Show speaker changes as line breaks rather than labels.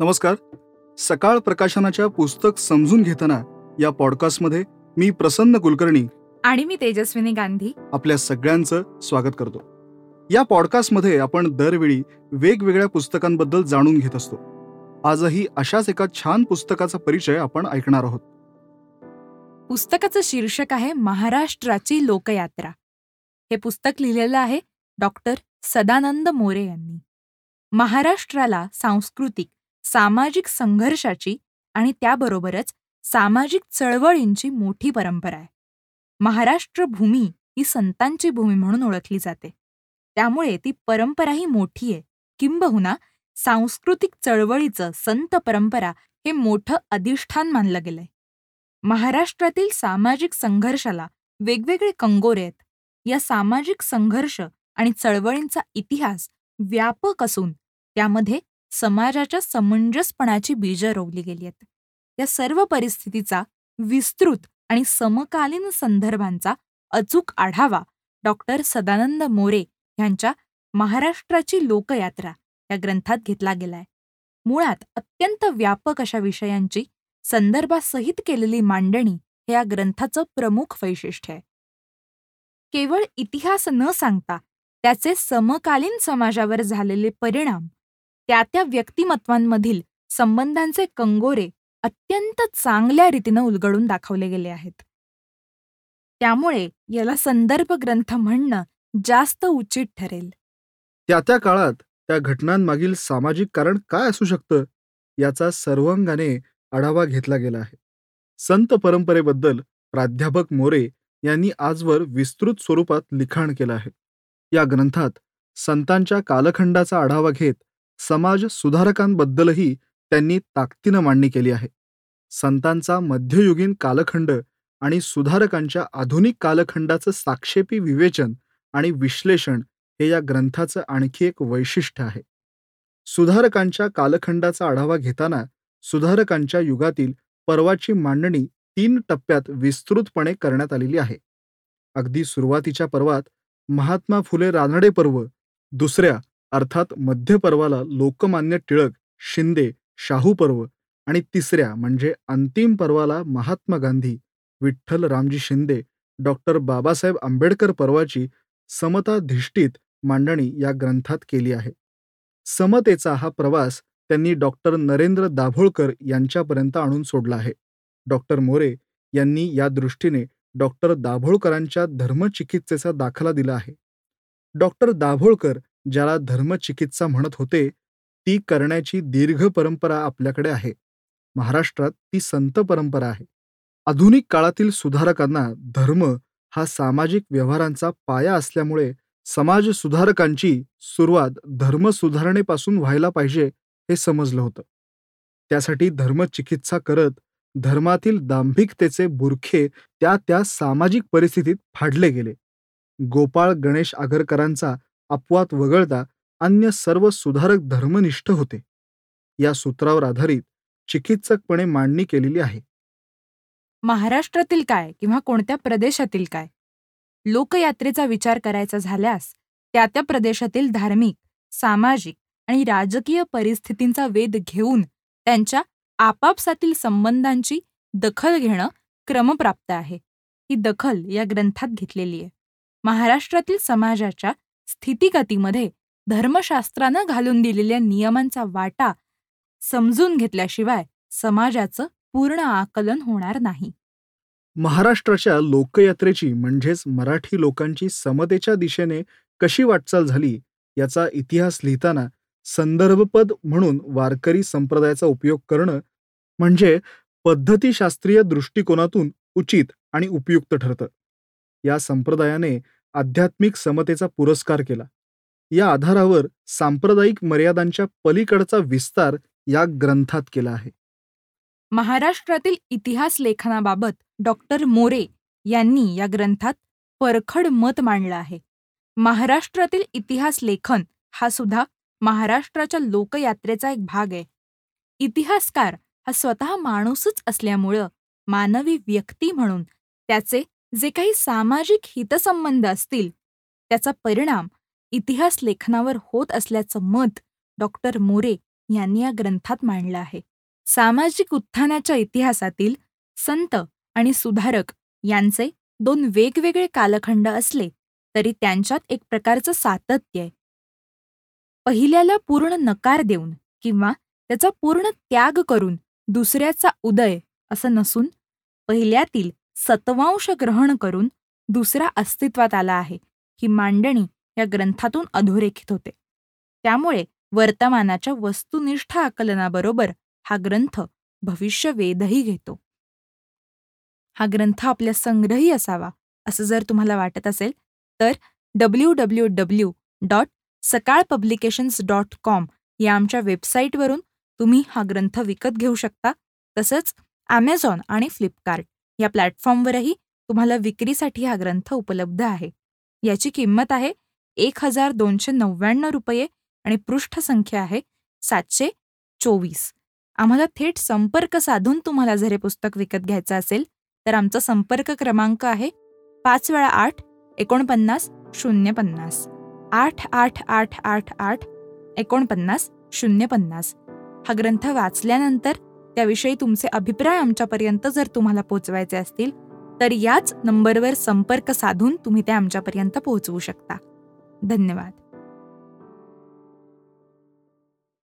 नमस्कार. सकाळ प्रकाशनाच्या पुस्तक समजून घेताना या पॉडकास्टमध्ये मी प्रसन्न कुलकर्णी
आणि मी तेजस्विनी गांधी.
आपल्या सगळ्यांचं स्वागत करतो. या पॉडकास्टमध्ये आपण दरवेळी वेगवेगळ्या पुस्तकांबद्दल जाणून घेत असतो. आजही अशाच एका छान पुस्तकाचा परिचय आपण ऐकणार आहोत.
पुस्तकाचं शीर्षक आहे महाराष्ट्राची लोकयात्रा. हे पुस्तक लिहिलेलं आहे डॉक्टर सदानंद मोरे यांनी. महाराष्ट्राला सांस्कृतिक सामाजिक संघर्षाची आणि त्याबरोबरच सामाजिक चळवळींची मोठी परंपरा आहे. महाराष्ट्र भूमी ही संतांची भूमी म्हणून ओळखली जाते. त्यामुळे ती परंपराही मोठी आहे. किंबहुना सांस्कृतिक चळवळीचं संत परंपरा हे मोठं अधिष्ठान मानलं गेलंय. महाराष्ट्रातील सामाजिक संघर्षाला वेगवेगळे कंगोरे आहेत. या सामाजिक संघर्ष आणि चळवळींचा इतिहास व्यापक असून त्यामध्ये समाजाच्या समंजसपणाची बीजं रोवली गेली आहेत. या सर्व परिस्थितीचा विस्तृत आणि समकालीन संदर्भांचा अचूक आढावा डॉक्टर सदानंद मोरे यांच्या महाराष्ट्राची लोकयात्रा या ग्रंथात घेतला गेलाय. मुळात अत्यंत व्यापक अशा विषयांची संदर्भासहित केलेली मांडणी हे या ग्रंथाचं प्रमुख वैशिष्ट्य आहे. केवळ इतिहास न सांगता त्याचे समकालीन समाजावर झालेले परिणाम त्या त्या व्यक्तिमत्वांमधील संबंधांचे कंगोरे अत्यंत चांगल्या रीतीनं उलगडून दाखवले गेले आहेत. त्यामुळे याला संदर्भ ग्रंथ म्हणणं जास्त उचित ठरेल.
त्या त्या काळात त्या घटनांमागील सामाजिक कारण काय असू शकतं याचा सर्वांगाने आढावा घेतला गेला आहे. संत परंपरेबद्दल प्राध्यापक मोरे यांनी आजवर विस्तृत स्वरूपात लिखाण केलं आहे. या ग्रंथात संतांच्या कालखंडाचा आढावा घेत समाज सुधारकांबद्दलही त्यांनी ताकदीनं मांडणी केली आहे. संतांचा मध्ययुगीन कालखंड आणि सुधारकांच्या आधुनिक कालखंडाचं साक्षेपी विवेचन आणि विश्लेषण हे या ग्रंथाचं आणखी एक वैशिष्ट्य आहे. सुधारकांच्या कालखंडाचा आढावा घेताना सुधारकांच्या युगातील पर्वाची मांडणी तीन टप्प्यात विस्तृतपणे करण्यात आलेली आहे. अगदी सुरुवातीच्या पर्वात महात्मा फुले रानडे पर्व दुसऱ्या अर्थात मध्य पर्वाला लोकमान्य टिळक शिंदे शाहू पर्व आणि तिसऱ्या म्हणजे अंतिम पर्वाला महात्मा गांधी विठ्ठल रामजी शिंदे डॉक्टर बाबासाहेब आंबेडकर पर्वाची समताधिष्ठित मांडणी या ग्रंथात केली आहे. समतेचा हा प्रवास त्यांनी डॉक्टर नरेंद्र दाभोळकर यांच्यापर्यंत आणून सोडला आहे. डॉक्टर मोरे यांनी या दृष्टीने डॉक्टर दाभोळकरांच्या धर्मचिकित्सेचा दाखला दिला आहे. डॉक्टर दाभोळकर ज्याला धर्मचिकित्सा म्हणत होते ती करण्याची दीर्घ परंपरा आपल्याकडे आहे. महाराष्ट्रात ती संत परंपरा आहे. आधुनिक काळातील सुधारकांना धर्म हा सामाजिक व्यवहारांचा पाया असल्यामुळे समाज सुधारकांची सुरुवात धर्म सुधारणेपासून व्हायला पाहिजे हे समजलं होतं. त्यासाठी धर्मचिकित्सा करत धर्मातील दांभिकतेचे बुरखे त्या त्या सामाजिक परिस्थितीत फाडले गेले. गोपाळ गणेश आगरकरांचा अपवाद वगळता अन्य सर्व सुधारक धर्मनिष्ठ होते. या सूत्रावर आधारित चिकित्सकपणे मांडणी केलेली आहे.
महाराष्ट्रातील काय किंवा कोणत्या प्रदेशातील काय? लोकयात्रेचा विचार करायचा झाल्यास त्या त्या प्रदेशातील धार्मिक सामाजिक आणि राजकीय परिस्थितींचा वेध घेऊन त्यांच्या आपापसातील संबंधांची दखल घेणं क्रमप्राप्त आहे. ही दखल या ग्रंथात घेतलेली आहे. महाराष्ट्रातील समाजाच्या स्थितिगतीमध्ये धर्मशास्त्रानं घालून दिलेल्या नियमांचा वाटा समजून घेतल्याशिवाय समाजाचं पूर्ण आकलन होणार नाही.
महाराष्ट्राच्या लोकयात्रेची म्हणजेच मराठी लोकांची समतेच्या दिशेने कशी वाटचाल झाली याचा इतिहास लिहिताना संदर्भपद म्हणून वारकरी संप्रदायाचा उपयोग करणं म्हणजे पद्धतीशास्त्रीय दृष्टिकोनातून उचित आणि उपयुक्त ठरतं. या संप्रदायाने आध्यात्मिक समतेचा पुरस्कार केला. या आधारावर सांप्रदायिक मर्यादांच्या पलीकडचा विस्तार या ग्रंथात केला आहे.
महाराष्ट्रातील इतिहास लेखनाबाबत डॉक्टर मोरे यांनी या ग्रंथात परखड मत मांडलं आहे. महाराष्ट्रातील इतिहास लेखन हा सुद्धा महाराष्ट्राच्या लोकयात्रेचा एक भाग आहे. इतिहासकार हा स्वतः माणूसच असल्यामुळं मानवी व्यक्ती म्हणून त्याचे जे काही सामाजिक हितसंबंध असतील त्याचा परिणाम इतिहास लेखनावर होत असल्याचं मत डॉक्टर मोरे यांनी या ग्रंथात मांडलं आहे. सामाजिक उत्थानाच्या इतिहासातील संत आणि सुधारक यांचे दोन वेगवेगळे कालखंड असले तरी त्यांच्यात एक प्रकारचं सातत्य आहे. पहिल्याला पूर्ण नकार देऊन किंवा त्याचा पूर्ण त्याग करून दुसऱ्याचा उदय असं नसून पहिल्यातील सत्वांश ग्रहण करून दुसरा अस्तित्वात आला आहे. ही मांडणी या ग्रंथातून अधोरेखित होते. त्यामुळे वर्तमानाच्या वस्तुनिष्ठ आकलनाबरोबर हा ग्रंथ भविष्यवेधही घेतो. हा ग्रंथ आपल्या संग्रही असावा असं जर तुम्हाला वाटत असेल तर W W W dot Sakal publications dot com या आमच्या वेबसाईटवरून तुम्ही हा ग्रंथ विकत घेऊ शकता. तसंच ॲमेझॉन आणि फ्लिपकार्ट या प्लॅटफॉर्मवरही तुम्हाला विक्रीसाठी हा ग्रंथ उपलब्ध आहे. याची किंमत आहे एक हजार दोनशे नव्याण्णव रुपये आणि पृष्ठसंख्या आहे सातशे चोवीस. आम्हाला थेट संपर्क साधून तुम्हाला जर हे पुस्तक विकत घ्यायचं असेल तर आमचा संपर्क क्रमांक आहे पाच वेळा आठ एकोणपन्नास शून्य पन्नास. आठ आठ आठ आठ आठ एकोणपन्नास शून्य पन्नास. हा ग्रंथ वाचल्यानंतर त्याविषयी तुमचे अभिप्राय आमच्यापर्यंत जर तुम्हाला पोचवायचे असतील तर याच नंबरवर संपर्क साधून तुम्ही ते आमच्यापर्यंत पोहोचवू शकता. धन्यवाद.